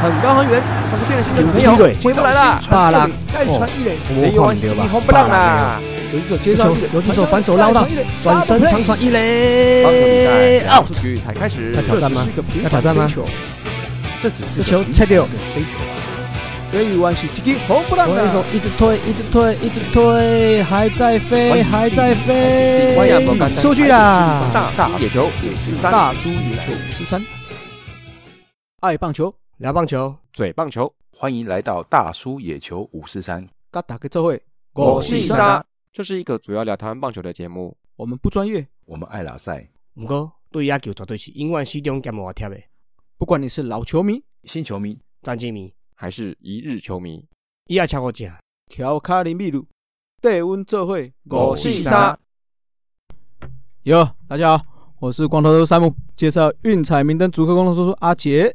很高很远，上次变了心的女朋友回不来了。巴拉再传一垒，这一红不让啦。游击手接接球上一垒，游击手反手捞到转身长传一垒赛，out。才开始要。挑战吗要挑战吗这只是这球个切掉飞球啊！这一弯是一记红不让左手啊！一直推，一直推，一直推，还在飞，还在飞，出去啦！大叔野球五四三，大叔野球五十三，爱棒球，聊棒球，嘴棒球，欢迎来到大叔野球五四三，嘎打个这会，我是是沙，这是一个主要聊台湾棒球的节目。我们不专业，我们爱拉赛，不过对野球绝对是永远始终兼无贴的。不管你是老球迷、新球迷，战绩迷，还是一日球迷，伊爱超过正。乔卡林秘鲁，对温这会，我是沙。哟，大家好，我是光头头山姆，介绍运彩明灯主客光头叔叔阿杰。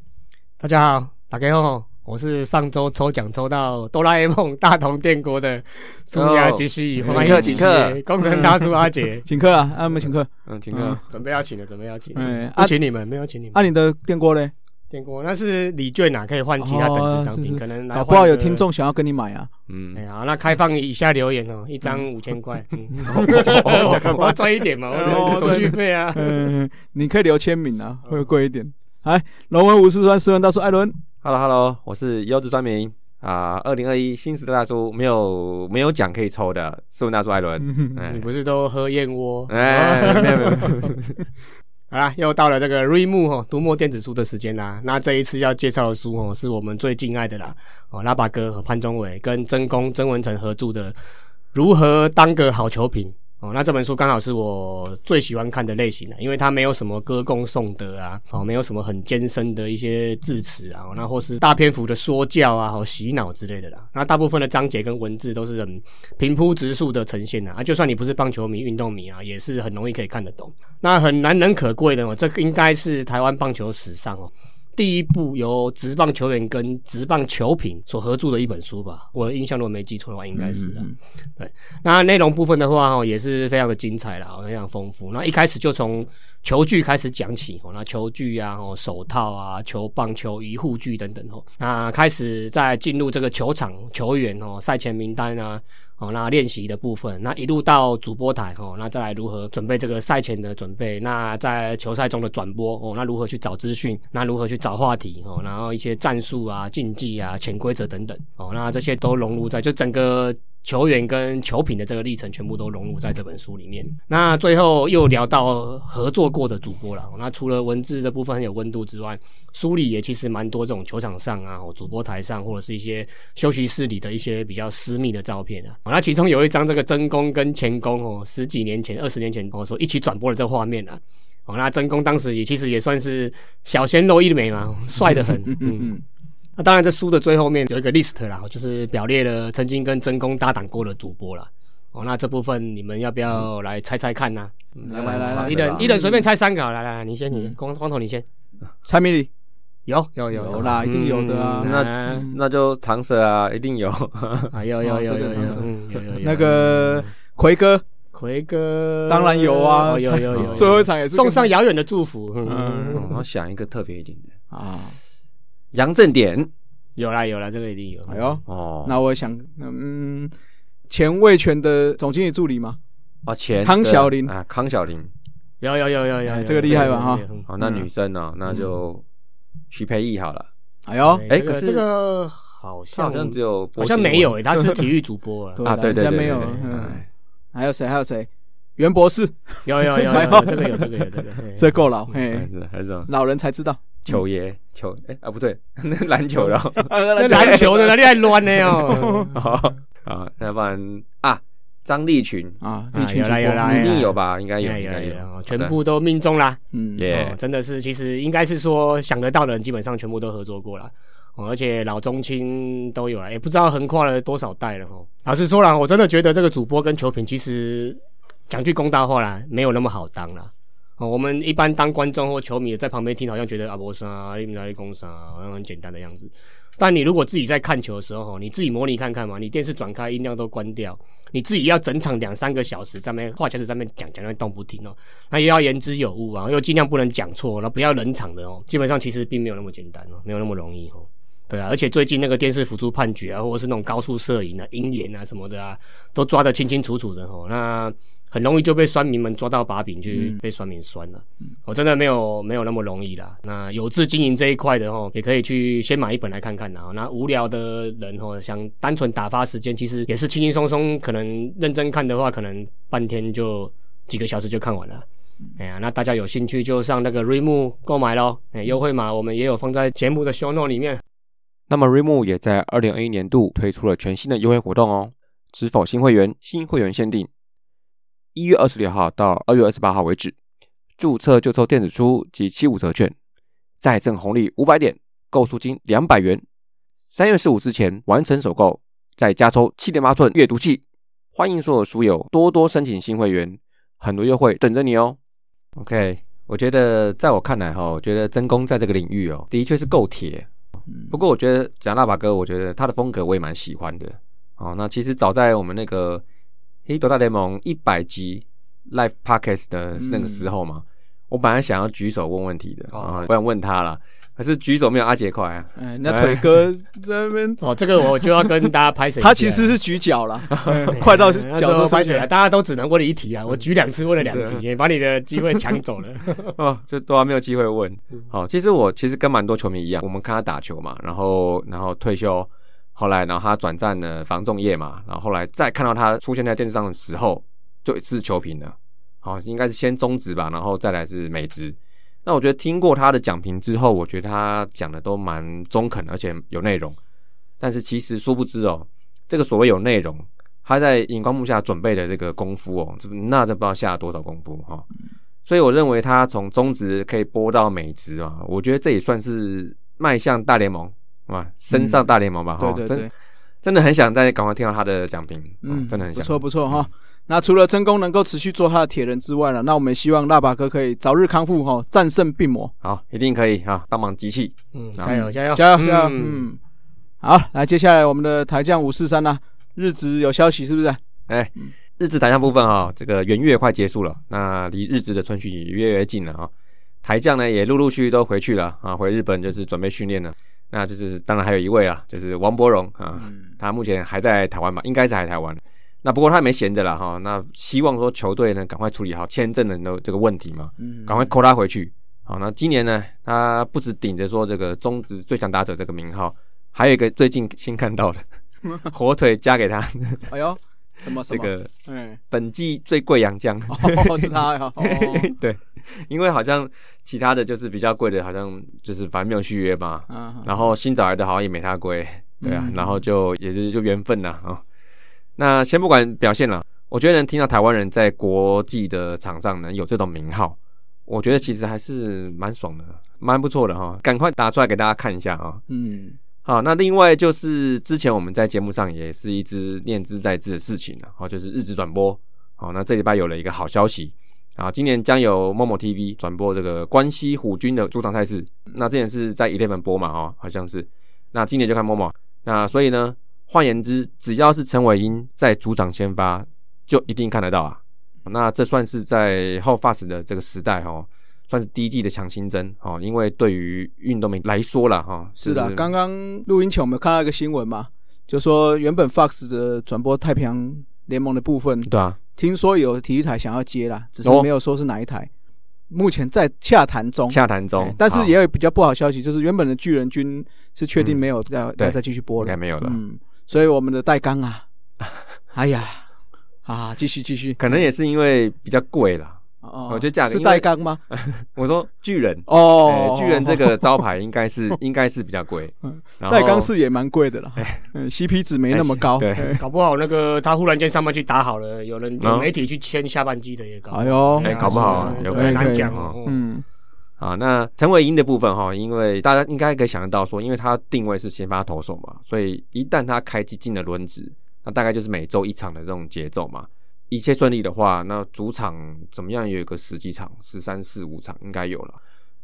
大家好，大家好，我是上周抽奖抽到哆啦 A 梦大同电锅的苏亚吉西，请欢迎客请客工程大叔阿杰，请客啊，啊，我们请客。嗯，请嗯客。准备要请了，准备要请哎了，不请你们，没有请你们。啊，你的电锅嘞？电锅那是礼券啊，可以换其他等值商品，可能搞不好有听众想要跟你买啊。嗯哎，呀，那开放以下留言哦，一张五千块，我要赚一点嘛，我要手续费啊。嗯，你可以留签名啊，会贵一点。来，龙文五四川斯文大叔艾伦，Hello Hello，我是优质专民啊。二零二一新时代大叔没有没有奖可以抽的，斯文大叔艾伦。嗯哎你不是都喝燕窝？哎，没有没有，好啦，又到了这个瑞木哦读墨电子书的时间啦。那这一次要介绍的书哦，是我们最敬爱的啦哦，拉巴哥和潘宗伟跟曾公曾文成合著的《如何当个好球评》哦。那这本书刚好是我最喜欢看的类型的，因为它没有什么歌功颂德啊，哦，没有什么很艰深的一些字词啊，那或是大篇幅的说教啊、和洗脑之类的啦。那大部分的章节跟文字都是很平铺直述的呈现啊，啊，就算你不是棒球迷、运动迷啊，也是很容易可以看得懂。那很难能可贵的哦，这个应该是台湾棒球史上哦第一部由职棒球员跟职棒球评所合著的一本书吧。我的印象如果没记错的话，应该是啊。嗯对，那内容部分的话哦，也是非常的精彩啦，哦非常丰富。那一开始就从球具开始讲起哦，那球具啊、哦手套啊、球棒、球衣、护具等等哦，那开始在进入这个球场球员哦赛前名单啊。哦，那练习的部分，那一路到主播台哦，那再来如何准备这个赛前的准备，那在球赛中的转播哦，那如何去找资讯，那如何去找话题哦，然后一些战术啊、竞技啊、潜规则等等哦，那这些都融入在就整个球员跟球品的这个历程，全部都融入在这本书里面。那最后又聊到合作过的主播了，那除了文字的部分很有温度之外，书里也其实蛮多这种球场上啊、主播台上或者是一些休息室里的一些比较私密的照片啊。那其中有一张这个真公跟前公哦，十几年前、二十年前哦说一起转播的这个画面啊。哦，那真公当时也其实也算是小鲜肉一枚嘛，帅得很。嗯，那当然，这书的最后面有一个 list 啦，就是表列了曾经跟真公搭档过的主播啦。哦，那这部分你们要不要来猜猜看呢、来来来来一人一人随便猜三个好，来来来，你先，你先，光光头你先。蔡明礼有有有有啦，一定有的啊嗯。那那就长蛇啊，一定有。啊，有有有有有有有有那个奎哥，奎哥当然有啊哦有有有，最后一场也是送上遥远的祝福。嗯嗯，我想一个特别一点的，啊。杨正典。有啦有啦，这个一定有。哎呦，哦，那我想，嗯，前卫权的总经理助理吗？啊前康小玲啊，康小玲。有有有有有这个厉害吧哈嗯好，那嗯女生呢？那就徐培义好了。哎呦，哎可是这个好像好像只有好像没有诶，他是体育主播啊。对啊，对对对，没有还有谁？还有谁？袁博士，有有有有有这个有这个有这个，嘿 这够老，还嘿，还是老人才知道。球爷球哎啊不对，那篮球的哦那篮球的哪里还乱呢 哦？好啊，要不然啊，张立群啊，啊立群有啦主播有啦哎呀一定有吧？应该有，有应该有全部都命中啦！嗯，耶哦，真的是，其实应该是说想得到的人，基本上全部都合作过了。哦，而且老中青都有了，也不知道横跨了多少代了哈。老实说啦，我真的觉得这个主播跟球评其实讲句公道话啦，没有那么好当啦。哦，我们一般当观众或球迷在旁边听，好像觉得阿波沙、你们哪里攻杀，好像很简单的样子。但你如果自己在看球的时候，你自己模拟看看嘛，你电视转开，音量都关掉，你自己要整场两三个小时在那话匣子在那边讲讲在那动不停哦，那也要言之有物啊，又尽量不能讲错，那不要冷场的哦。基本上其实并没有那么简单哦，没有那么容易哦。对啊，而且最近那个电视辅助判决啊，或者是那种高速摄影啊、鹰眼啊什么的啊，都抓得清清楚楚的哦。那很容易就被酸民们抓到把柄，就被酸民酸了。我、真的没有没有那么容易啦。那有志经营这一块的哦，也可以去先买一本来看看啊。那无聊的人哦，想单纯打发时间，其实也是轻轻松松。可能认真看的话，可能半天就几个小时就看完了。哎呀，那大家有兴趣就上那个 Remo 购买咯。哎，优惠码我们也有放在节目的 show note 里面。那么 Remo 也在二零二一年度推出了全新的优惠活动哦，知否新会员、新会员限定。一月二十六号到二月二十八号为止，注册就抽电子书及七五折券，再赠红利五百点，购书金两百元。三月十五之前完成首购，再加抽七点八寸阅读器。欢迎所有书友多多申请新会员，很多优惠等着你哦。OK，我觉得在我看来哈，我觉得真宫在这个领域哦，的确是够铁。不过我觉得讲大把哥，我觉得他的风格我也蛮喜欢的。哦，那其实早在我们那个。黑斗大联盟一百集 live podcast 的那个时候嘛，我本来想要举手问问题的啊，我想问他了，可是举手没有阿杰快啊。哎，那腿哥在那边哦，这个我就要跟大家拍谁？他其实是举脚了，快到脚都拍起来，大家都只能问了一题啊，我举两次问了两 题，也把你的机会抢走了。哦，就都还没有机会问。好，其实我其实跟蛮多球迷一样，我们看他打球嘛，然后然后退休。后来，然后他转战了防重业嘛，然后后来再看到他出现在电视上的时候，就是球评了。好，应该是先中职吧，然后再来是美职。那我觉得听过他的讲评之后，我觉得他讲的都蛮中肯，而且有内容。但是其实殊不知哦，这个所谓有内容，他在荧光幕下准备的这个功夫哦，这那这不知道下了多少功夫哈。所以我认为他从中职可以播到美职啊，我觉得这也算是迈向大联盟。哇，身上大联盟吧！对对对，真的很想再赶快听到他的奖评。嗯，真的很想。不错不错哈。那除了真功能够持续做他的铁人之外呢，那我们也希望腊八哥可以早日康复哈，战胜病魔。好，一定可以啊！帮忙集气。嗯，加油加油加油加油！嗯，好，来接下来我们的台将五四三呢，日子有消息是不是？哎，日子台将部分哈，这个元月快结束了，那离日子的春训也越来越近了啊。台将呢也陆陆续续都回去了啊，回日本就是准备训练了。那就是当然还有一位啊，就是王伯荣啊，他目前还在台湾吧，应该是还台湾。那不过他也没闲着了哈，那希望说球队呢赶快处理好签证的这个问题嘛，赶快扣他回去。好，那今年呢，他不止顶着说这个中职最强打者这个名号，还有一个最近新看到的 火腿加给他。哎呦，什么这个？嗯，本季最贵洋将是他呀？对。因为好像其他的就是比较贵的，好像就是反正没有续约嘛。然后新找来的好像也没他贵，对啊。然后就也是就缘分呐啊。那先不管表现了，我觉得能听到台湾人在国际的场上能有这种名号，我觉得其实还是蛮爽的，蛮不错的哈。赶快打出来给大家看一下啊。嗯。好，那另外就是之前我们在节目上也是一直念之在之的事情了，好，就是日职转播。好，那这礼拜有了一个好消息。啊，今年将有某某 TV 转播这个关西虎军的主场赛事。那之前是在 Eleven 播嘛？哦，好像是。那今年就看 Momo。那所以呢，换言之，只要是陈伟英在主场先发，就一定看得到啊。那这算是在后 Fast 的这个时代哈，算是第一季的强心针哦。因为对于运动迷来说了哈，是的。刚刚录音前我们看到一个新闻嘛，就说原本 Fox 的转播太平洋联盟的部分，对啊。听说有体育台想要接啦，只是没有说是哪一台。目前在洽谈中，洽谈中。但是也有比较不好消息，就是原本的巨人军是确定没有要要再继续播了，应该没有了。嗯，所以我们的代刚啊，哎呀，啊，继续继续，可能也是因为比较贵了。哦，我觉得价格是带钢吗？我说巨人哦，巨人这个招牌应该是应该是比较贵，带钢是也蛮贵的了。嗯，CP 值没那么高，对，搞不好那个他忽然间上半季打好了，有人有媒体去签下半季的也搞。哎呦，哎，搞不好有可能讲哦。嗯，啊，那陈伟英的部分哈，因为大家应该可以想得到说，因为他定位是先发投手嘛，所以一旦他开机进了轮值，那大概就是每周一场的这种节奏嘛。一切顺利的话，那主场怎么样也？有一个十几场，十三四五场应该有了。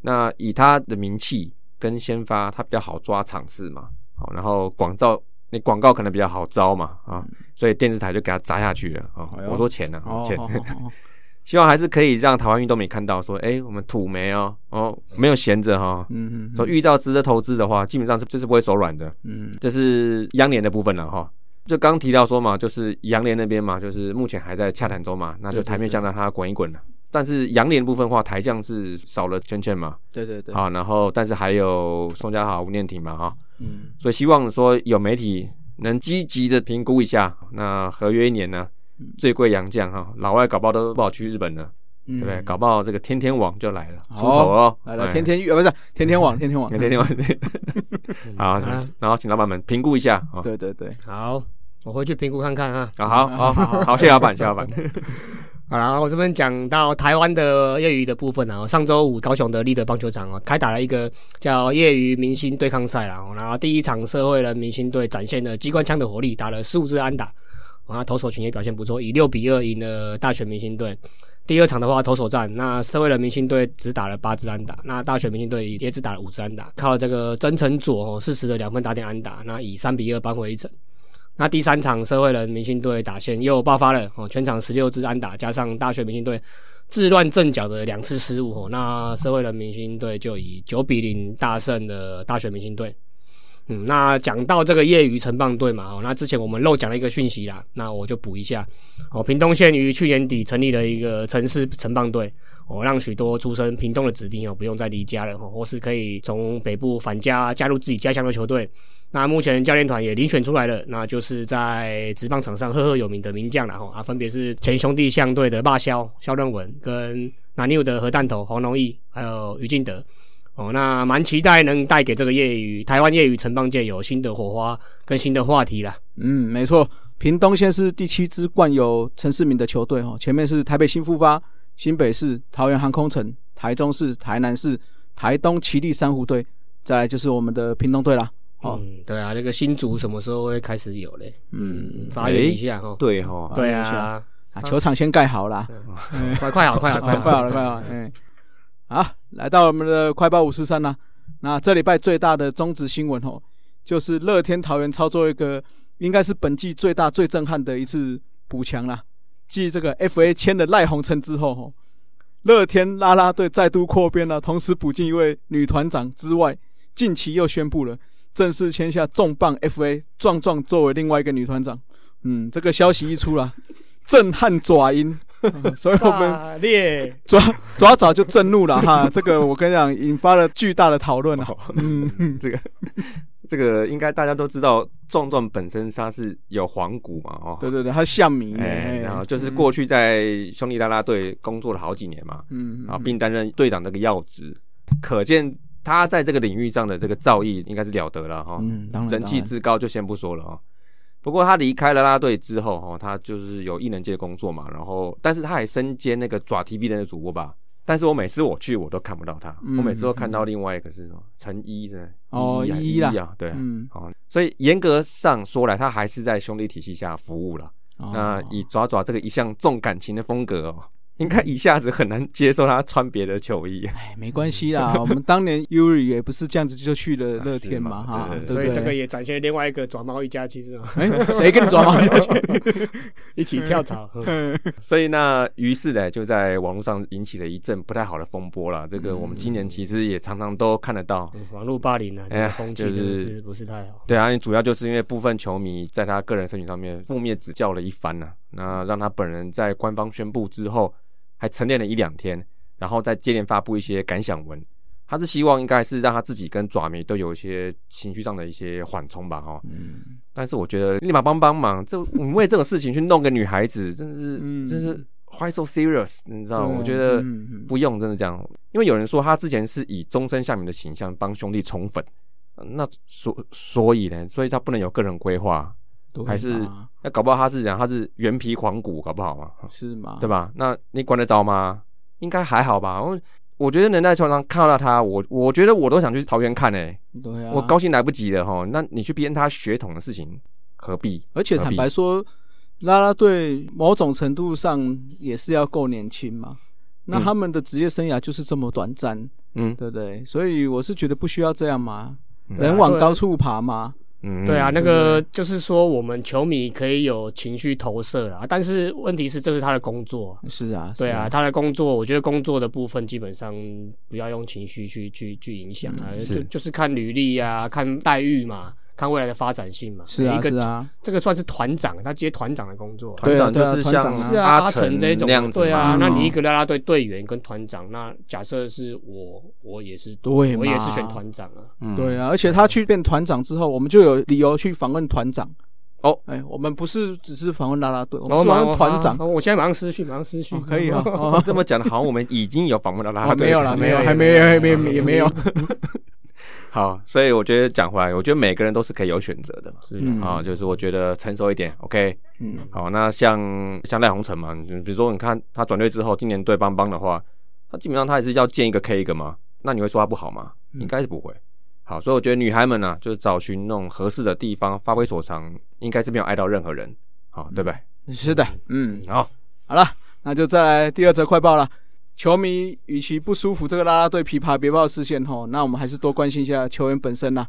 那以他的名气跟先发，他比较好抓场次嘛。好，然后广告那广告可能比较好招嘛啊，所以电视台就给他砸下去了啊。我说钱呢，钱。希望还是可以让台湾运动迷看到，说，哎，我们土媒哦，哦，没有闲着哈，嗯嗯，说遇到值得投资的话，基本上是就是不会手软的，嗯，这是央联的部分了哈。就刚提到说嘛，就是杨联那边嘛，就是目前还在洽谈中嘛，那就台面下让它滚一滚了。但是杨联部分话，台将是少了圈圈嘛，对对对，好，然后但是还有宋家豪、吴念婷嘛，哈，嗯，所以希望说有媒体能积极的评估一下，那合约一年呢，最贵洋将哈，老外搞不好都不好去日本了，对不对？搞不好这个天天网就来了，出头哦，来了天天玉啊，不是 天天网，天天网，天天网，好，然后请老板们评估一下，对对对，好，我回去评估看看啊，好好好好，谢老板，谢老板。好了，我这边讲到台湾的业余的部分啊，上周五高雄的立德棒球场哦，开打了一个叫业余明星对抗赛啦。然后第一场社会人明星队展现了机关枪的火力，打了十五支安打，啊，投手群也表现不错，以六比二赢了大学明星队。第二场的话，投手战，那社会人明星队只打了八支安打，那大学明星队也只打了五支安打，靠这个真诚左哦适时的两分打点安打，那以三比二扳回一城。那第三场社会人明星队打线又爆发了哦，全场十六支安打，加上大学明星队自乱阵脚的两次失误哦，那社会人明星队就以九比零大胜的大学明星队。嗯，那讲到这个业余城棒队嘛哦，那之前我们漏讲了一个讯息啦，那我就补一下哦，屏东县于去年底成立了一个城市城棒队哦，让许多出身屏东的子弟哦不用再离家了哦，或是可以从北部返家加入自己家乡的球队。那目前教练团也遴选出来了，那就是在职棒场上赫赫有名的名将了哈啊，分别是前兄弟象队的霸肖肖任文，跟南六的核弹头黄龙义，还有于敬德哦。那蛮期待能带给这个业余台湾业余城邦界有新的火花跟新的话题啦。嗯，没错，屏东县是第七支冠有陈世明的球队哦，前面是台北新复发、新北市、桃园航空城、台中市、台南市、台东奇力珊瑚队，再来就是我们的屏东队啦。哦，对啊，这个新竹什么时候会开始有嘞？嗯，发育一下哈。对哈，对啊，啊，球场先盖好了，快快好，快好，快 快好了，快好。嗯，啊，来到我们的快报五十三啦。那这礼拜最大的中职新闻哦，就是乐天桃园操作一个应该是本季最大最震撼的一次补强啦。继这个 FA 签了赖鸿成之后，哦，乐天拉拉队再度扩编了，同时补进一位女团长之外，近期又宣布了。正式签下重磅 FA 壮壮作为另外一个女团长，嗯，这个消息一出来，震撼爪音，所以我们抓抓爪就震怒了哈。这个我跟你讲，引发了巨大的讨论哦。嗯，这个这个应该大家都知道，壮壮本身他是有黄骨嘛，哦，对对对，他像迷，然后就是过去在兄弟拉拉队工作了好几年嘛，嗯，然后并担任队长这个要职，可见。他在这个领域上的这个造诣应该是了得了哈，嗯，当然人气之高就先不说了啊。不过他离开了拉队之后哈，他就是有艺能界工作嘛，然后但是他还身兼那个爪 TV 的主播吧。但是我每次我去我都看不到他，我每次都看到另外一个是什么陈一，是哦一一啊，对，哦，所以严格上说来，他还是在兄弟体系下服务了。那以爪爪这个一向重感情的风格哦。应该一下子很难接受他穿别的球衣。哎，没关系啦，我们当年 Uri 也不是这样子就去了乐天嘛，哈，所以这个也展现另外一个转猫一家其实。哎，谁跟你转猫一家 一起跳槽？所以那于是呢，就在网络上引起了一阵不太好的风波了。这个我们今年其实也常常都看得到网络霸凌啊，哎，风气就是不是太好。对啊，主要就是因为部分球迷在他个人身体上面负面指教了一番呢，那让他本人在官方宣布之后。还沉淀了一两天，然后再接连发布一些感想文。他是希望应该是让他自己跟爪迷都有一些情绪上的一些缓冲吧，哈。嗯。但是我觉得立马帮帮忙，这你为这种事情去弄个女孩子，真是真是 why so serious？你知道？我觉得不用真的这样，因为有人说他之前是以终身下面的形象帮兄弟宠粉，那所所以呢，所以他不能有个人规划。还是那搞不好他是讲他是原皮黄骨，搞不好嘛？是吗？对吧？那你管得着吗？应该还好吧。我我觉得能在球场看到他，我我觉得我都想去桃园看诶。对啊，我高兴来不及了哈。那你去编他血统的事情，何必？而且坦白说，啦啦队某种程度上也是要够年轻嘛。那他们的职业生涯就是这么短暂，嗯，对不对？所以我是觉得不需要这样嘛，人往高处爬嘛。嗯，对啊，那个就是说我们球迷可以有情绪投射啊，但是问题是这是他的工作。是啊，对啊，他的工作，我觉得工作的部分基本上不要用情绪去去去影响啊，就就是看履历啊，看待遇嘛。看未来的发展性嘛，是啊，是啊，这个算是团长，他接团长的工作，团长就是像阿成这种，对啊，那你一个啦啦队队员跟团长，那假设是我，我也是，对，我也是选团长啊，对啊，而且他去变团长之后，我们就有理由去访问团长。哦，哎，我们不是只是访问啦啦队，我们访问团长。我现在马上失去，马上失去，可以啊。这么讲的，好像我们已经有访问到啦啦队，没有了，没有，还没有，还没也没有。好，所以我觉得讲回来，我觉得每个人都是可以有选择的嘛。是啊，就是我觉得成熟一点，OK。嗯，好，那像像赖鸿成嘛，比如说你看他转队之后，今年对邦邦的话，他基本上他也是要建一个 K 一个嘛。那你会说他不好吗？应该是不会。好，所以我觉得女孩们呢，就是找寻那种合适的地方发挥所长，应该是没有碍到任何人。好，对不对？是的，嗯，好，好了，那就再来第二则快报了。球迷与其不舒服这个啦啦队琵琶别报视线吼，那我们还是多关心一下球员本身呐。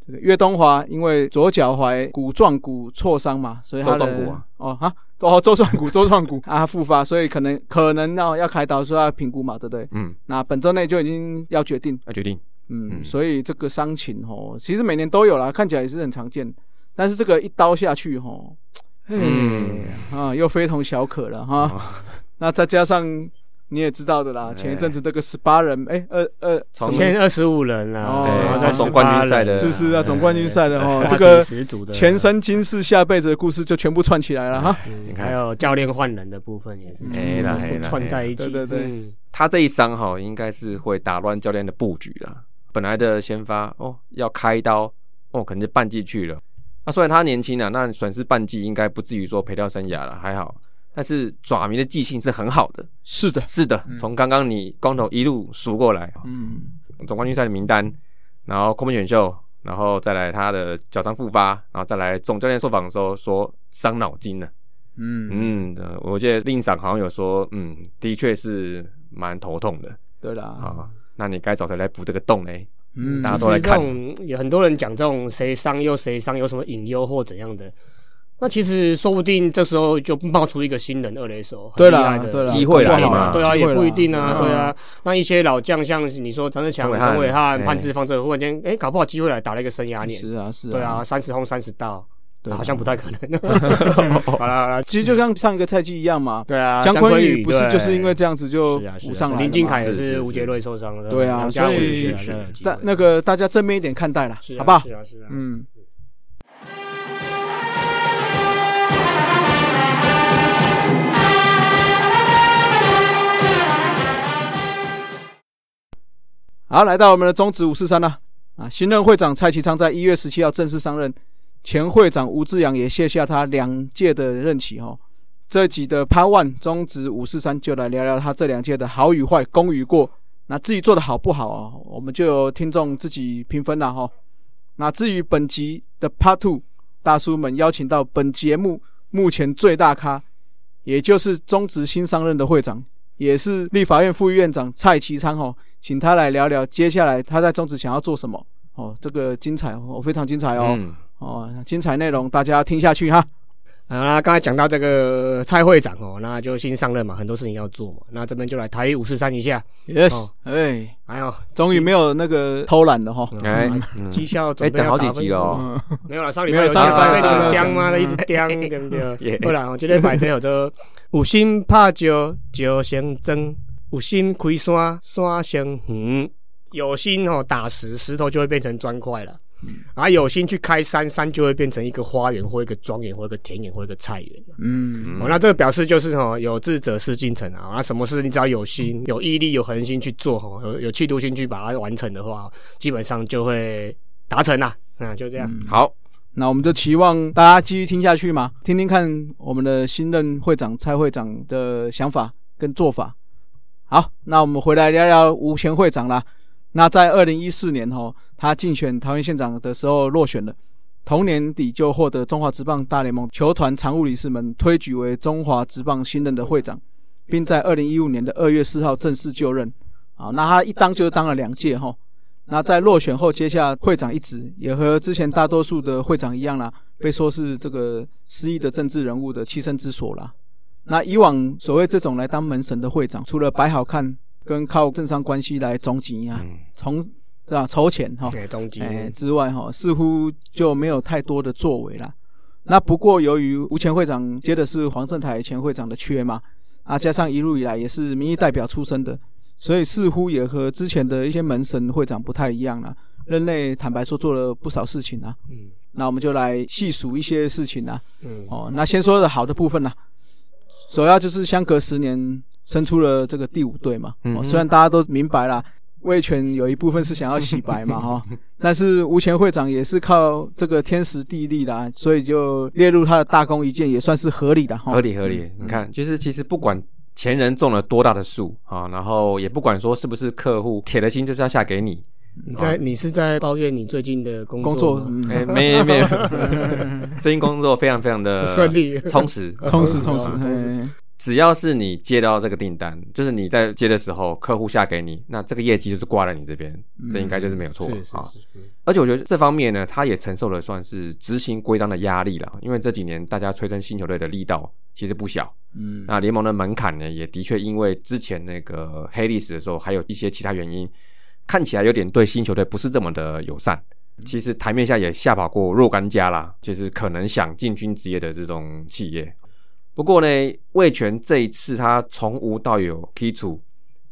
这个岳东华因为左脚踝骨撞骨挫伤嘛，所以他的哦哈哦周状骨周状骨啊 复发，所以可能可能要要开刀，说要评估嘛，对不对？嗯。那本周内就已经要决定，要决定。嗯，所以这个伤情吼，其实每年都有啦，看起来也是很常见。但是这个一刀下去吼，嗯啊，又非同小可了哈。那再加上。你也知道的啦，前一阵子这个十八人，哎，二二，前二十五人啊，然后在总冠军赛的，是是啊，总冠军赛的哦，这个前生今世下辈子的故事就全部串起来了哈。还有教练换人的部分也是，串在一起。对对对，他这一伤哈，应该是会打乱教练的布局了。本来的先发哦，要开刀哦，可能就半季去了。那虽然他年轻啊，那损失半季应该不至于说赔掉生涯了，还好。但是爪迷的记性是很好的，是的，是的。从刚刚你光头一路数过来，嗯，总冠军赛的名单，然后空门选秀，然后再来他的脚伤复发，然后再来总教练受访的时候说伤脑筋了，嗯嗯，我记得令长好像有说，嗯，的确是蛮头痛的。对啦，啊，那你该找谁来补这个洞呢？嗯，大家都来看，有很多人讲这种谁伤又谁伤，有什么隐忧或怎样的。那其实说不定这时候就冒出一个新人二垒手，很厉害的机会来嘛？对啊，也不一定啊，对啊。那一些老将，像你说张志强、陈伟汉、潘志芳，这忽然间，哎，搞不好机会来打了一个生涯年。是啊，是啊。对啊，三十轰三十道，好像不太可能。好了好了，其实就像上一个赛季一样嘛。对啊，姜昆宇不是就是因为这样子就补上了。林金凯也是吴杰瑞受伤了。对啊，所以但那个大家正面一点看待了，好不好？是啊是啊，嗯。好，来到我们的中职五四三了啊！新任会长蔡其昌在一月十七号正式上任，前会长吴志阳也卸下他两届的任期哈。这集的 Part One 中职五四三就来聊聊他这两届的好与坏、功与过。那至于做的好不好啊，我们就由听众自己评分了哈。那至于本集的 Part Two，大叔们邀请到本节目目前最大咖，也就是中职新上任的会长。也是立法院副院长蔡其昌哦，请他来聊聊接下来他在中职想要做什么。哦，这个精彩哦，非常精彩哦，哦，精彩内容大家听下去哈。啊，刚才讲到这个蔡会长哦，那就新上任嘛，很多事情要做嘛，那这边就来台五四三一下，yes，哎，哎呦，终于没有那个偷懒了哈，哎，绩效哎等好几集了，没有了，上礼拜有上礼拜被刁妈的一直刁，对不对？不然我今天摆这有这有心拍石石先增，有心开山山先横，有心哦打石石头就会变成砖块了。啊，有心去开山，山就会变成一个花园，或一个庄园，或一个田园，或一个菜园。嗯，哦，那这个表示就是哈，有志者事竟成啊。那什么事你只要有心、有毅力、有恒心去做哈，有有企图心去把它完成的话，基本上就会达成啦。嗯，就这样。好，那我们就期望大家继续听下去嘛，听听看我们的新任会长蔡会长的想法跟做法。好，那我们回来聊聊吴前会长啦。那在二零一四年哈，他竞选桃园县长的时候落选了，同年底就获得中华职棒大联盟球团常务理事们推举为中华职棒新任的会长，并在二零一五年的二月四号正式就任。啊，那他一当就当了两届哈，那在落选后接下会长一职，也和之前大多数的会长一样啦，被说是这个失意的政治人物的栖身之所啦。那以往所谓这种来当门神的会长，除了摆好看跟靠政商关系来总集啊，从对吧筹钱哈，哎之外哈，似乎就没有太多的作为了。那不过由于吴前会长接的是黄正台前会长的缺嘛，啊，加上一路以来也是民意代表出身的。所以似乎也和之前的一些门神会长不太一样了。任内坦白说做了不少事情啊。嗯，那我们就来细数一些事情啊。嗯，哦，那先说的好的部分呢，首要就是相隔十年生出了这个第五队嘛。嗯，虽然大家都明白啦，魏权有一部分是想要洗白嘛，哈，但是吴前会长也是靠这个天时地利啦，所以就列入他的大功一件，也算是合理的哈。合理合理，你看，就是其实不管。前人种了多大的树啊！然后也不管说是不是客户铁了心就是要下给你。你在你是在抱怨你最近的工作？没没没有，最近工作非常非常的顺利、充实、充实、充实。只要是你接到这个订单，就是你在接的时候，客户下给你，那这个业绩就是挂在你这边，这应该就是没有错啊。而且我觉得这方面呢，他也承受了算是执行规章的压力了，因为这几年大家催生新球队的力道其实不小。嗯，那联盟的门槛呢，也的确因为之前那个黑历史的时候，还有一些其他原因，看起来有点对新球队不是这么的友善。其实台面下也吓跑过若干家啦，就是可能想进军职业的这种企业。不过呢，魏权这一次他从无到有剔除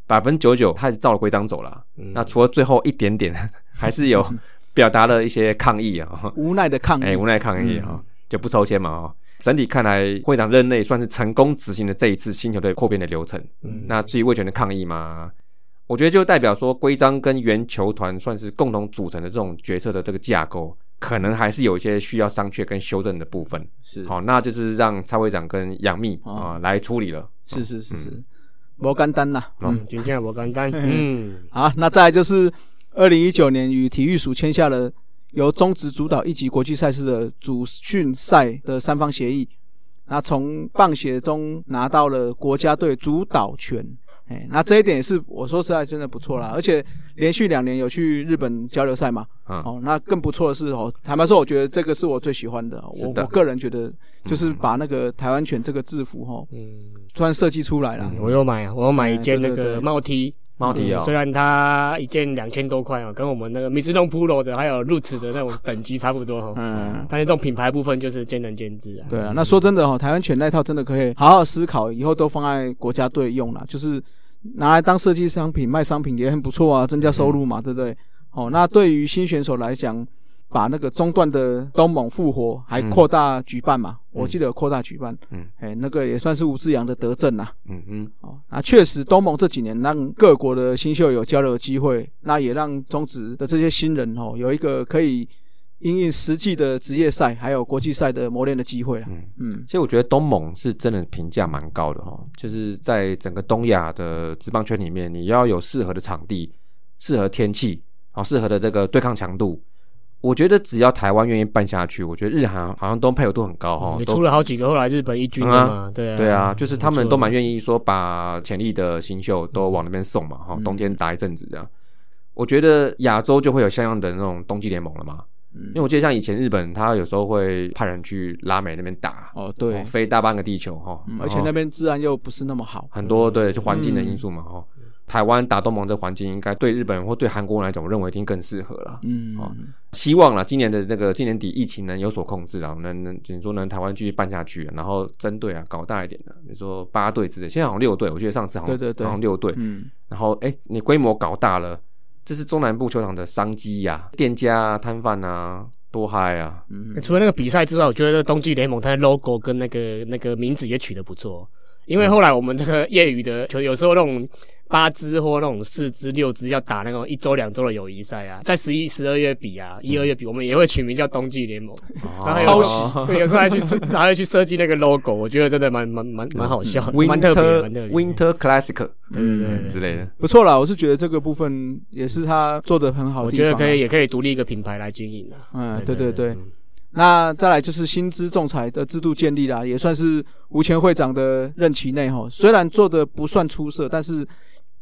百分之九九，他是照了规章走了。那除了最后一点点，还是有 表达了一些抗议啊，无奈的抗议，哎，无奈抗议啊，就不抽签嘛啊。整体看来，会长任内算是成功执行了这一次新球队扩编的流程。那至于魏权的抗议嘛，我觉得就代表说规章跟原球团算是共同组成的这种决策的这个架构。可能还是有一些需要商榷跟修正的部分，是。好，那就是让蔡会长跟杨幂啊来处理了。是是是是，摩干丹呐，嗯，今天摩干丹，嗯，好，那再来就是二零一九年与体育署签下了由中职主导一级国际赛事的主训赛的三方协议，那从棒协中拿到了国家队主导权。哎，那这一点也是我说实在真的不错啦，而且连续两年有去日本交流赛嘛，哦，那更不错的是哦，坦白说，我觉得这个是我最喜欢的，我我个人觉得就是把那个台湾犬这个制服哈，嗯，突然设计出来了，我又买，我又买一件那个帽 T，帽 T 啊，虽然它一件两千多块哦，跟我们那个米芝龙 Pro 的还有 Roots 的那种等级差不多哈，嗯，但是这种品牌部分就是见仁见智啊。对啊，那说真的哦，台湾犬那套真的可以好好思考，以后都放在国家队用了，就是。拿来当设计商品卖商品也很不错啊，增加收入嘛，对不对？哦，那对于新选手来讲，把那个中断的东盟复活，还扩大举办嘛？我记得有扩大举办，嗯，哎，那个也算是吴志阳的德政呐，嗯嗯，哦，那确实东盟这几年让各国的新秀有交流的机会，那也让中职的这些新人哦有一个可以。因应实际的职业赛还有国际赛的磨练的机会了。嗯嗯，其实我觉得东盟是真的评价蛮高的哈，就是在整个东亚的职棒圈里面，你要有适合的场地、适合天气、好适合的这个对抗强度，我觉得只要台湾愿意办下去，我觉得日韩好像都配合度很高哈。你出了好几个后来日本一军啊，对啊，对啊，就是他们都蛮愿意说把潜力的新秀都往那边送嘛哈，冬天打一阵子这样。我觉得亚洲就会有像样的那种冬季联盟了嘛。因为我记得像以前日本，他有时候会派人去拉美那边打哦，对，飞大半个地球哈，而且那边治安又不是那么好，很多对，就环境的因素嘛哈。台湾打东盟这环境，应该对日本人或对韩国人来讲，我认为已经更适合了。嗯，哦，希望了今年的那个今年底疫情能有所控制啊，能能，你说能台湾继续办下去，然后针对啊搞大一点的，比如说八队之类，现在好像六队，我记得上次好像对对对，好像六队，嗯，然后哎，你规模搞大了，这是中南部球场的商机呀，店家啊、摊贩啊。多嗨啊！嗯，除了那个比赛之外，我觉得冬季联盟它的 logo 跟那个那个名字也取得不错。因为后来我们这个业余的球，有时候那种八支或那种四支、六支要打那种一周、两周的友谊赛啊，在十一、十二月比啊，一二月比，我们也会取名叫冬季联盟。抄袭，对，有时候还去 还会去设计那个 logo，我觉得真的蛮蛮蛮蛮好笑，蛮特别，蛮特别。Winter Classic，对对之类的，不错啦。我是觉得这个部分也是他做的很好，我觉得可以，也可以独立一个品牌来经营的。嗯，对对对。那再来就是薪资仲裁的制度建立啦，也算是吴前会长的任期内哈，虽然做的不算出色，但是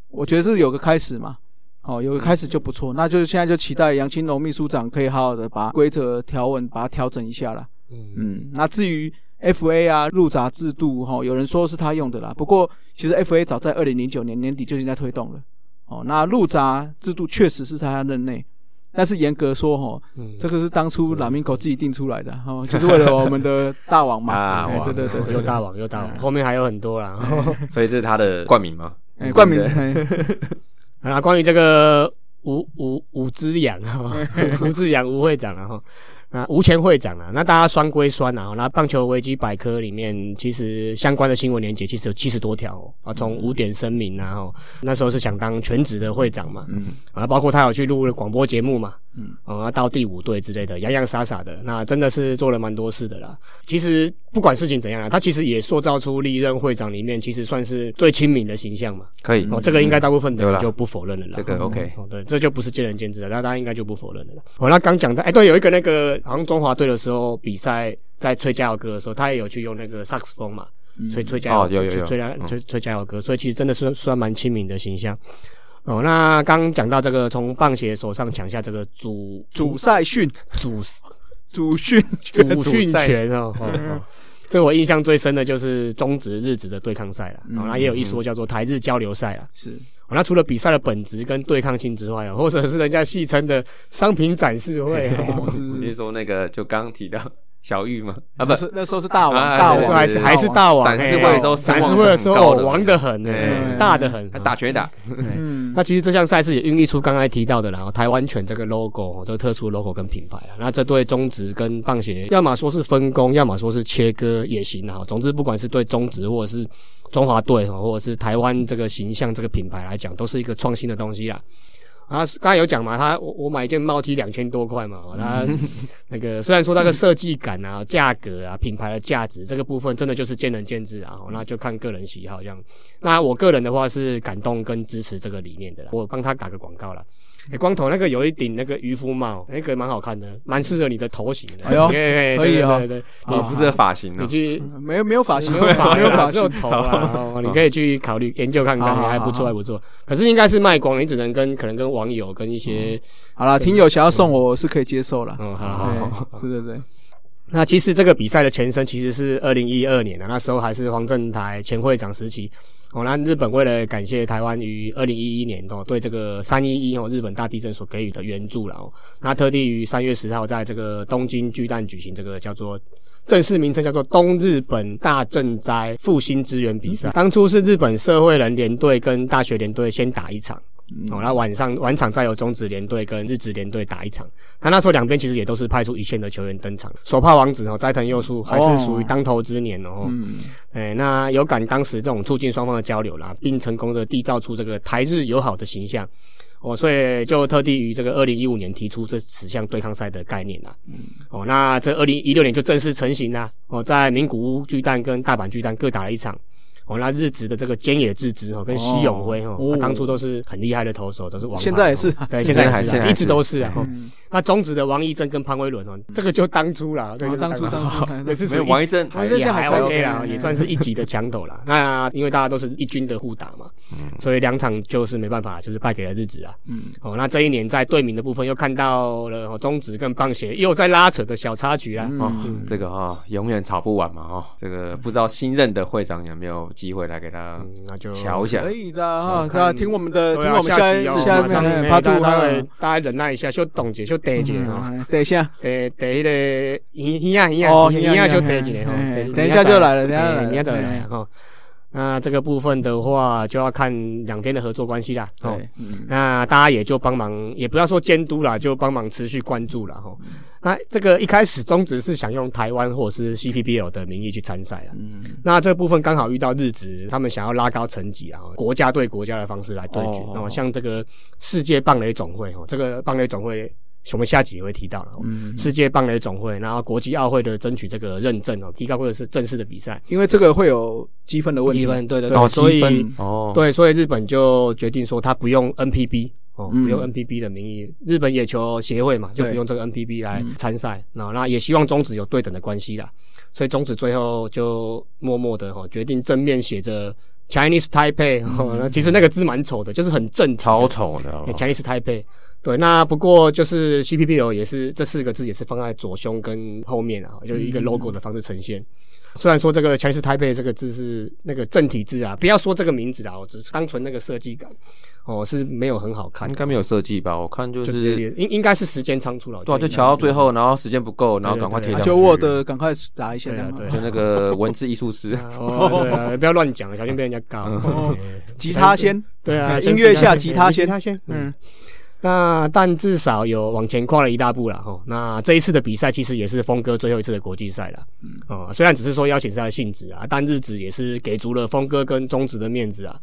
我觉得是有个开始嘛。哦，有个开始就不错，那就是现在就期待杨青龙秘书长可以好好的把规则条文把它调整一下啦。嗯嗯，那至于 F A 啊入闸制度哈，有人说是他用的啦，不过其实 F A 早在二零零九年年底就已经在推动了。哦，那入闸制度确实是在他任内。但是严格说，哈，这个是当初拉明口自己定出来的，哈，就是为了我们的大王嘛。对对对，又大王，又大王，后面还有很多啦。所以这是他的冠名吗？冠名。啊，关于这个吴吴吴之阳，吴之阳吴会长，然后。啊，吴前会长啊，那大家酸归酸啊，那棒球危机百科里面其实相关的新闻连接其实有七十多条啊，从五点声明啊，那时候是想当全职的会长嘛，嗯，啊，包括他有去录了广播节目嘛，嗯，啊，到第五队之类的洋洋洒洒的，那真的是做了蛮多事的啦。其实不管事情怎样啊，他其实也塑造出历任会长里面其实算是最亲民的形象嘛，可以。哦，这个应该大部分的人就不否认了啦，这个 OK，哦，对，这就不是见仁见智的，那大家应该就不否认了。我那刚讲到，哎，对，有一个那个。好像中华队的时候比赛在吹加油歌的时候，他也有去用那个萨克斯风嘛，吹吹加油，吹吹吹加油歌，所以其实真的是算蛮亲民的形象。哦，那刚讲到这个从棒协手上抢下这个主主赛训。主主训主训权哦。这我印象最深的就是中职日职的对抗赛了，然后也有一说叫做台日交流赛了。是，那除了比赛的本质跟对抗性之外，或者是人家戏称的商品展示会，你说那个就刚刚提到。小玉吗？啊，不是，那时候是大王，大王还是还是大王？展示会的时候，展示会的时候，王的很，大的很，打拳打。那其实这项赛事也孕育出刚才提到的，然后台湾犬这个 logo，这个特殊 logo 跟品牌啊。那这对中职跟棒协，要么说是分工，要么说是切割也行啊。总之，不管是对中职或者是中华队，或者是台湾这个形象这个品牌来讲，都是一个创新的东西啦。啊，刚才有讲嘛，他我我买一件帽 T 两千多块嘛，他那个虽然说那个设计感啊、价格啊、品牌的价值这个部分，真的就是见仁见智啊，那就看个人喜好这样。那我个人的话是感动跟支持这个理念的，我帮他打个广告了。哎，光头那个有一顶那个渔夫帽，那个蛮好看的，蛮适合你的头型的。哎呦，可以啊，对对，你是这发型你去 没有没有发型，没有发 没有发型头啊，你可以去考虑研究看看，还不错还不错。可是应该是卖光，你只能跟可能跟网友跟一些好了，听友想要送我是可以接受了。嗯，好好好，对对对。那其实这个比赛的前身其实是二零一二年的，那时候还是黄正台前会长时期。哦，那日本为了感谢台湾于二零一一年哦对这个三一一哦日本大地震所给予的援助了哦，那特地于三月十号在这个东京巨蛋举行这个叫做正式名称叫做东日本大震灾复兴支援比赛。当初是日本社会人联队跟大学联队先打一场。哦，那晚上晚场再由中职联队跟日职联队打一场。那那时候两边其实也都是派出一线的球员登场。手帕王子哦，斋藤佑树还是属于当头之年哦。嗯。哎，那有感当时这种促进双方的交流啦，并成功的缔造出这个台日友好的形象。哦，所以就特地于这个二零一五年提出这此项对抗赛的概念啦。嗯。哦，那这二零一六年就正式成型啦。哦，在名古屋巨蛋跟大阪巨蛋各打了一场。哦，那日职的这个菅野智之哈跟西永辉哈，当初都是很厉害的投手，都是王。现在也是，对，现在也是，一直都是啊。那中职的王义正跟潘威伦哦，这个就当初啦，这个当初当初也是没有王义正，也还 OK 啦，也算是一级的强斗啦。那因为大家都是一军的互打嘛，所以两场就是没办法，就是败给了日职啊。嗯，哦，那这一年在队名的部分又看到了中职跟棒协又在拉扯的小插曲啊。哦，这个啊，永远吵不完嘛。哦，这个不知道新任的会长有没有机会来给他。那就瞧一下，可以的哈。那听我们的，听我们下集下上面，大家大家忍耐一下，就冻结，就待一下哈。等一下，等等一个，一一样一样，哦，一样就待一下哈。等一下就来了，等下明天再来哈。那这个部分的话，就要看两边的合作关系啦。哦，那大家也就帮忙，也不要说监督啦，就帮忙持续关注了哈。那这个一开始宗旨是想用台湾或者是 CPBL 的名义去参赛了。嗯。那这部分刚好遇到日职，他们想要拉高层级啊，国家对国家的方式来对决。哦。像这个世界棒垒总会哦，这个棒垒总会。我们下集也会提到了，世界棒垒总会，然后国际奥会的争取这个认证哦，提高或者是正式的比赛，因为这个会有积分的问题。积分，对对对，所以哦，对，所以日本就决定说他不用 NPB 哦，不用 NPB 的名义，日本野球协会嘛，就不用这个 NPB 来参赛。那那也希望中止有对等的关系啦，所以中止最后就默默的哈决定正面写着。Chinese Taipei，其实那个字蛮丑的，就是很正，超丑的。Chinese Taipei，对，那不过就是 CPPL 也是这四个字也是放在左胸跟后面啊，就是一个 logo 的方式呈现。虽然说这个 Chinese Taipei 这个字是那个正体字啊，不要说这个名字啊，我只是单纯那个设计感。哦，是没有很好看，应该没有设计吧？我看就是应应该是时间仓促了，对，就瞧到最后，然后时间不够，然后赶快贴上去。就 Word 赶快打一下，就那个 文字艺术师，对，不要乱讲，小心被人家告。吉他先，对啊，音乐下吉他先，他先，嗯。那但至少有往前跨了一大步了哈。那这一次的比赛其实也是峰哥最后一次的国际赛了，哦，虽然只是说邀请赛的性质啊，但日子也是给足了峰哥跟中职的面子啊。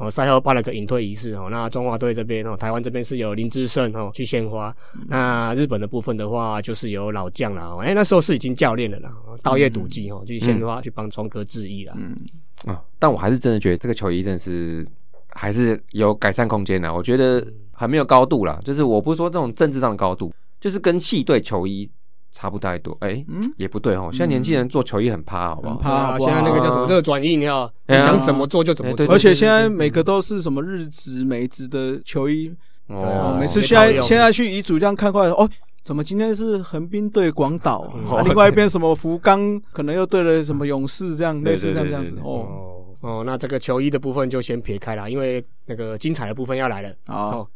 哦，赛后办了个引退仪式哦。那中华队这边哦，台湾这边是有林志胜哦去献花。那日本的部分的话，就是由老将了。哎，那时候是已经教练了啦，道业赌技哦，去献花去帮庄哥致意了。嗯啊，但我还是真的觉得这个球衣真的是还是有改善空间的。我觉得还没有高度啦，就是我不是说这种政治上的高度，就是跟系队球衣。差不太多，哎，也不对哦。现在年轻人做球衣很怕，好不好？趴，现在那个叫什么热转印，你要想怎么做就怎么做。而且现在每个都是什么日职、美职的球衣，哦，每次现在现在去遗嘱这样看过来，哦，怎么今天是横滨对广岛，另外一边什么福冈可能又对了什么勇士，这样类似这样这样子哦。哦，那这个球衣的部分就先撇开了，因为那个精彩的部分要来了。哦。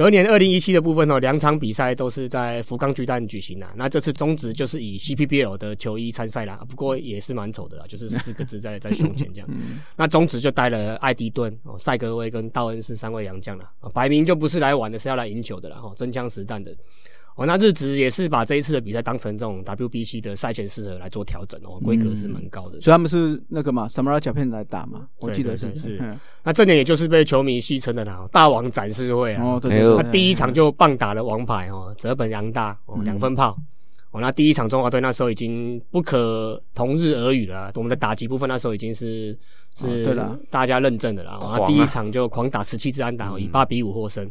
隔年二零一七的部分哦，两场比赛都是在福冈巨蛋举行啊。那这次中职就是以 CPBL 的球衣参赛啦，不过也是蛮丑的啦，就是四个字在在胸前这样。那中职就带了艾迪顿、哦塞格威跟道恩斯三位洋将了，摆明就不是来玩的，是要来赢球的了哈，真枪实弹的。哦，那日职也是把这一次的比赛当成这种 WBC 的赛前试合来做调整哦，规格是蛮高的。所以他们是那个嘛，Samara 甲片来打嘛，我记得是是。那这年也就是被球迷戏称的啦，大王展示会啊。哦，对对。他第一场就棒打了王牌哦，泽本洋大哦，两分炮。哦，那第一场中华队那时候已经不可同日而语了，我们的打击部分那时候已经是是大家认证的了。啊，第一场就狂打十七支安打，以八比五获胜。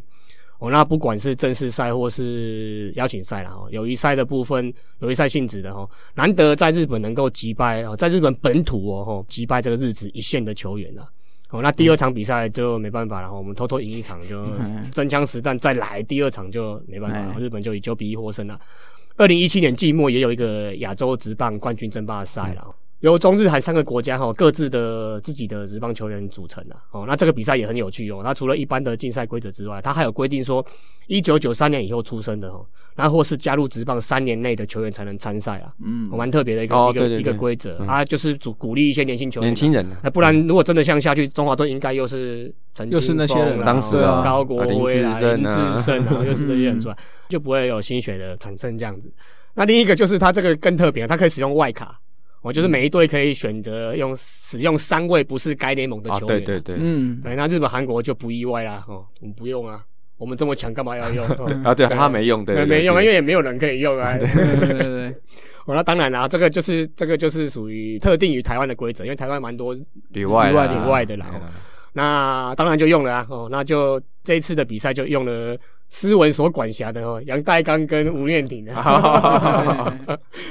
哦，那不管是正式赛或是邀请赛了哈，友谊赛的部分，友谊赛性质的哈，难得在日本能够击败哦，在日本本土哦吼击败这个日子一线的球员啊。哦，那第二场比赛就没办法了哈，我们偷偷赢一场就真枪实弹再来，第二场就没办法，日本就以九比一获胜了。二零一七年季末也有一个亚洲职棒冠军争霸赛了。由中日韩三个国家哈各自的自己的职棒球员组成的哦，那这个比赛也很有趣哦。那除了一般的竞赛规则之外，它还有规定说，一九九三年以后出生的哈，那或是加入职棒三年内的球员才能参赛啊。嗯，蛮特别的一个一个一个规则啊，就是主鼓励一些年轻球员。年轻人，不然如果真的像下去，中华队应该又是陈又是那些人，当时高国辉啊、林志胜啊，又是这些人出来，就不会有新血的产生这样子。那另一个就是他这个更特别，他可以使用外卡。我就是每一队可以选择用使用三位不是该联盟的球员。对对对，嗯，对，那日本、韩国就不意外啦。哦，我们不用啊，我们这么强，干嘛要用？啊，对，他没用，对，没用啊，因为也没有人可以用啊。对对对，哦，那当然啦，这个就是这个就是属于特定于台湾的规则，因为台湾蛮多里外里外里外的啦。那当然就用了啊。哦，那就这一次的比赛就用了斯文所管辖的哦，杨代刚跟吴念挺的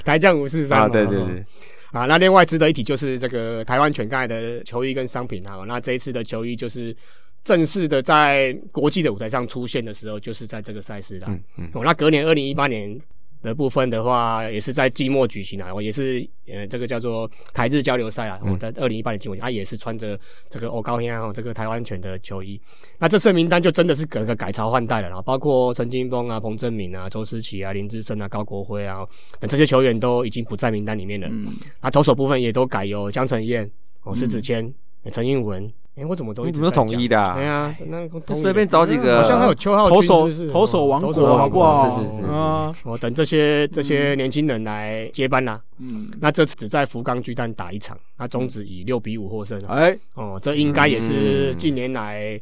台将五四三。啊，对对对。啊，那另外值得一提就是这个台湾全盖的球衣跟商品啊，那这一次的球衣就是正式的在国际的舞台上出现的时候，就是在这个赛事啦。嗯嗯。哦，那隔年二零一八年。的部分的话，也是在季末举行啊，我也是呃，这个叫做台日交流赛啊，我在二零一八年季末，他也是穿着这个欧高天啊，这个台湾犬的球衣。那这次名单就真的是整个改朝换代了，然后包括陈金峰啊、彭正明啊、周思齐啊、林志胜啊、高国辉啊等这些球员都已经不在名单里面了。嗯。那投手部分也都改由江承彦、哦石子谦、陈应文。哎，我怎么都你怎么统一的？对啊，那随便找几个，好像还有邱浩投手投手王国，好不好？是是是啊，我等这些这些年轻人来接班啦。嗯，那这次只在福冈巨蛋打一场，那中止以六比五获胜。哎，哦，这应该也是近年来。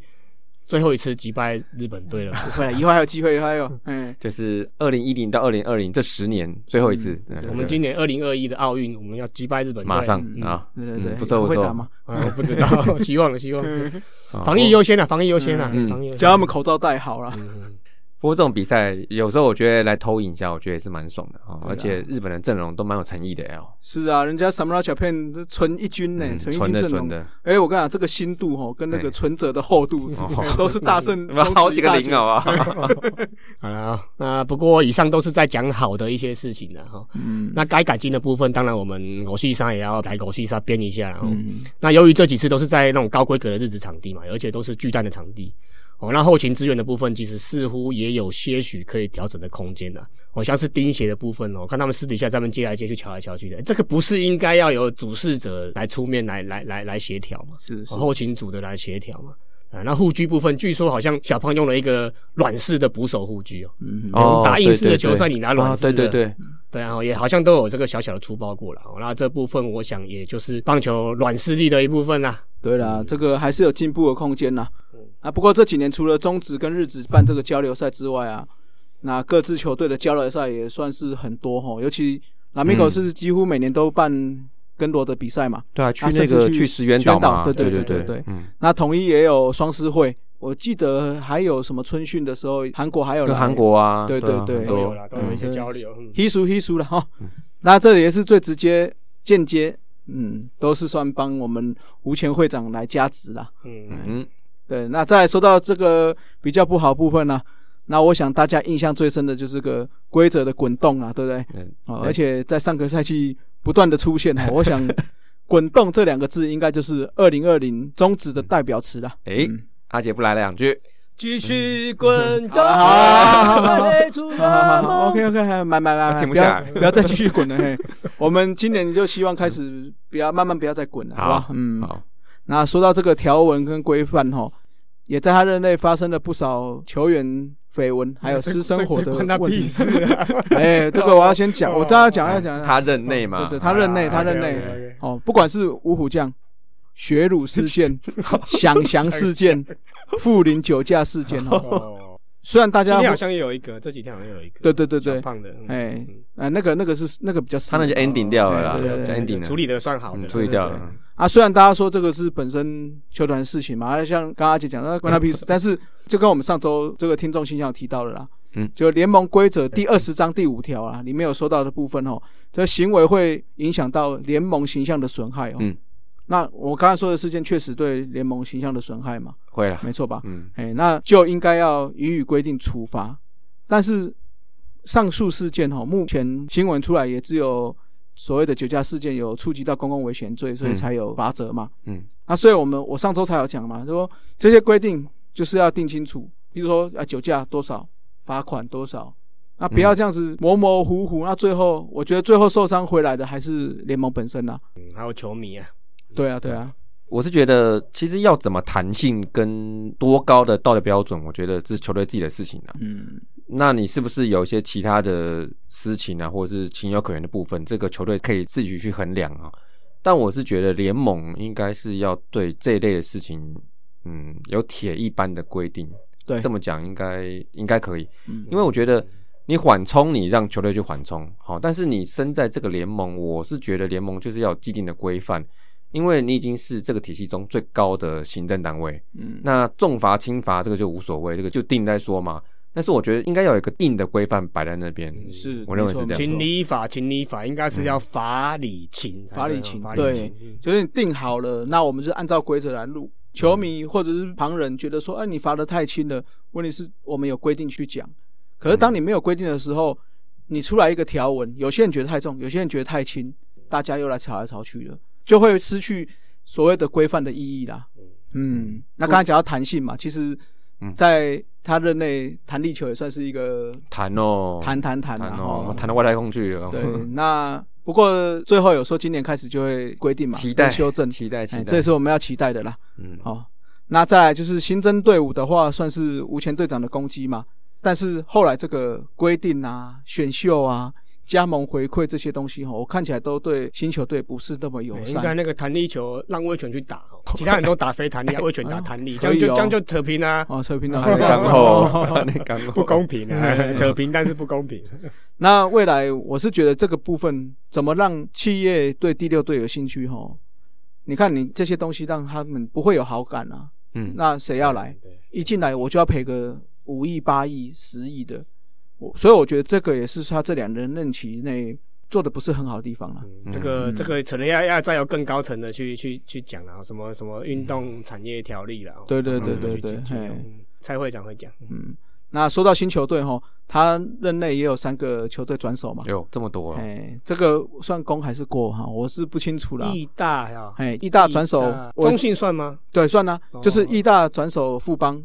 最后一次击败日本队了，不会了，以后还有机会，以后还有，嗯，就是二零一零到二零二零这十年最后一次。我们今年二零二一的奥运，我们要击败日本队，马上啊，对对对，不错不错，我，不知道，希望希望，防疫优先啊，防疫优先啊，防疫，叫他们口罩戴好了。不过这种比赛有时候我觉得来偷影一下，我觉得也是蛮爽的啊！而且日本的阵容都蛮有诚意的哦。是啊，人家 Samurai Japan 纯一军呢，纯一军阵容。哎，我跟你讲，这个新度哈，跟那个存折的厚度 都是大胜 好几个零，好吧？好了那不过以上都是在讲好的一些事情的哈。嗯。那该改进的部分，当然我们狗西沙也要来狗西沙编一下。嗯。那由于这几次都是在那种高规格的日子场地嘛，而且都是巨蛋的场地。哦，那后勤资源的部分其实似乎也有些许可以调整的空间的。哦，像是钉鞋的部分哦，看他们私底下在那边接来接去、瞧来瞧去的，这个不是应该要有主事者来出面来来来来协调嘛？是是，后勤组的来协调嘛？啊，那护具部分，据说好像小胖用了一个软式的捕手护具哦。嗯哦，打硬式的球赛，你拿软式的，对对对，对啊，也好像都有这个小小的粗包过了。那这部分我想也就是棒球软实力的一部分啦。对啦，这个还是有进步的空间呐。啊，不过这几年除了中职跟日职办这个交流赛之外啊，那各支球队的交流赛也算是很多哈。尤其南米狗是几乎每年都办跟罗的比赛嘛。对啊，去那个去石原岛嘛。对对对对对。嗯。那统一也有双狮会，我记得还有什么春训的时候，韩国还有。跟韩国啊。对对对。都有啦，都有一些交流。稀疏稀疏了哈。那这里也是最直接、间接，嗯，都是算帮我们吴前会长来加持啦。嗯嗯。对，那再来说到这个比较不好部分呢，那我想大家印象最深的就是个规则的滚动啊，对不对？嗯。哦，而且在上个赛季不断的出现哈，我想 “滚动”这两个字应该就是二零二零终止的代表词了。哎，阿杰不来两句，继续滚动。好好好，OK OK，买买买，停不下来，不要再继续滚了嘿。我们今年就希望开始不要慢慢不要再滚了，好吧？嗯，好。那说到这个条文跟规范哈，也在他任内发生了不少球员绯闻，还有私生活的问题。哎，这个我要先讲，我大家讲要讲。他任内嘛，对，他任内，他任内。哦，不管是五虎将、血乳事件、想 翔事件、富林酒驾事件哦。虽然大家好像也有一个，这几天好像有一个，对对对对，胖的，哎，哎，那个那个是那个比较，他那就 ending 掉了啦，ending 处理的算好的，处理掉了。啊，虽然大家说这个是本身球团的事情嘛，像刚刚阿姐讲的关他屁事，但是就跟我们上周这个听众信箱提到的啦，嗯，就联盟规则第二十章第五条啊，里面有说到的部分哦，这行为会影响到联盟形象的损害哦。嗯。那我刚才说的事件确实对联盟形象的损害嘛？会了，没错吧？嗯，哎，那就应该要予以规定处罚。但是上述事件哈，目前新闻出来也只有所谓的酒驾事件有触及到公共危险罪，所以才有罚则嘛。嗯，那所以我们我上周才有讲嘛，就说这些规定就是要定清楚，比如说啊酒驾多少，罚款多少，那不要这样子模模糊糊。那最后我觉得最后受伤回来的还是联盟本身呐。嗯，还有球迷啊。对啊，对啊，我是觉得其实要怎么弹性跟多高的道德标准，我觉得这是球队自己的事情啊。嗯，那你是不是有一些其他的私情啊，或者是情有可原的部分，这个球队可以自己去衡量啊？但我是觉得联盟应该是要对这一类的事情，嗯，有铁一般的规定。对，这么讲应该应该可以。嗯，因为我觉得你缓冲，你让球队去缓冲，好，但是你身在这个联盟，我是觉得联盟就是要既定的规范。因为你已经是这个体系中最高的行政单位，嗯，那重罚轻罚这个就无所谓，这个就定再说嘛。但是我觉得应该要有一个定的规范摆在那边，是我认为是这样。情理法，情理法应该是要法理情，法理情，对，就是你定好了，那我们就按照规则来录。球迷或者是旁人觉得说，哎，你罚的太轻了。问题是我们有规定去讲，可是当你没有规定的时候，你出来一个条文，有些人觉得太重，有些人觉得太轻，大家又来吵来吵去的。就会失去所谓的规范的意义啦。嗯，那刚才讲到弹性嘛，其实，在他任内弹力球也算是一个弹哦，弹弹弹哦，弹到外太空去了。对，那不过最后有说今年开始就会规定嘛，期待修正，期待期待，这也是我们要期待的啦。嗯，好，那再来就是新增队伍的话，算是吴前队长的攻击嘛，但是后来这个规定啊，选秀啊。加盟回馈这些东西哈，我看起来都对新球队不是那么友善。应该那个弹力球让威权去打，其他人都打非弹力，威权打弹力，这样就这样就扯平啊！哦，扯平了，刚好，刚好不公平啊！扯平，但是不公平。那未来我是觉得这个部分怎么让企业对第六队有兴趣哈？你看你这些东西让他们不会有好感啊。嗯，那谁要来？一进来我就要赔个。五亿、八亿、十亿的。我所以我觉得这个也是他这两任任期内做的不是很好的地方了。这个这个可能要要再有更高层的去去去讲啊，什么什么运动产业条例了。对对对对对，蔡会长会讲。嗯。那说到新球队哈，他任内也有三个球队转手嘛？有这么多？哎，这个算功还是过哈？我是不清楚了。义大呀，哎，义大转手，中信算吗？对，算啊，就是义大转手富邦，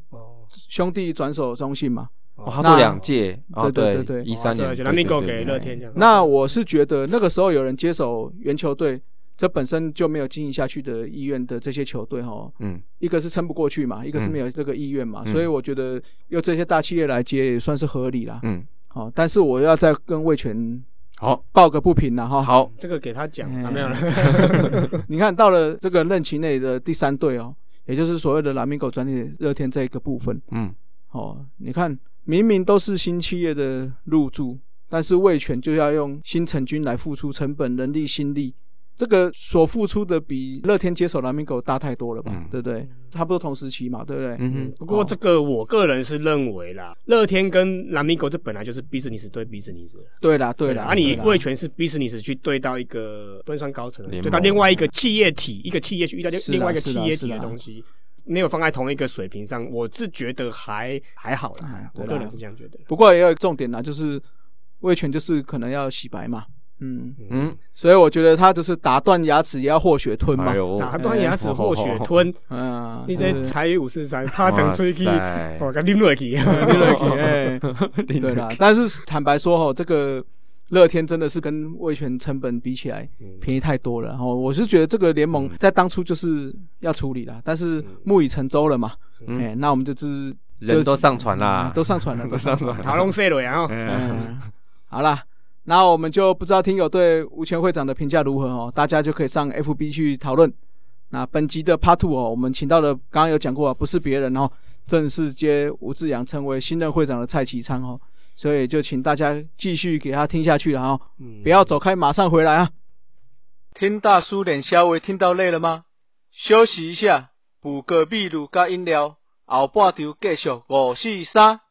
兄弟转手中信嘛。哦，他做两届，对对对对，一三年，南米狗给乐天这样。那我是觉得那个时候有人接手原球队。这本身就没有经营下去的意愿的这些球队哈，嗯，一个是撑不过去嘛，一个是没有这个意愿嘛，所以我觉得用这些大企业来接也算是合理啦，嗯，好，但是我要再跟魏权好报个不平了哈，好，这个给他讲没有了，你看到了这个任期内的第三队哦，也就是所谓的蓝明狗转体热天这一个部分，嗯，哦，你看明明都是新企业的入驻，但是魏权就要用新成军来付出成本、人力、心力。这个所付出的比乐天接手蓝明狗大太多了吧？对不对？差不多同时期嘛，对不对？嗯嗯。不过这个我个人是认为啦，乐天跟蓝明狗这本来就是 business 对 business。对啦，对啦。啊，你魏权是 business 去对到一个端上高层，对到另外一个企业体，一个企业去遇到另外一个企业体的东西，没有放在同一个水平上，我是觉得还还好啦。我个人是这样觉得。不过也有重点啦，就是魏权就是可能要洗白嘛。嗯嗯，所以我觉得他就是打断牙齿也要和血吞嘛，打断牙齿和血吞。嗯，你这才五四三，怕等吹气，我跟拎落去，拎落去。哎，对啦，但是坦白说哈，这个乐天真的是跟味全成本比起来便宜太多了。然后我是觉得这个联盟在当初就是要处理了，但是木已成舟了嘛。哎，那我们就只人都上船啦，都上船了，都上船，塔龙碎了呀。嗯，好啦。那我们就不知道听友对吴前会长的评价如何哦，大家就可以上 FB 去讨论。那本集的 Part Two 哦，我们请到的刚刚有讲过啊，不是别人哦，正式接吴志阳成为新任会长的蔡其昌哦，所以就请大家继续给他听下去了哈，不要走开，马上回来啊！听大叔脸稍微听到累了吗？休息一下，补个秘鲁加饮料，后半场继续五四三。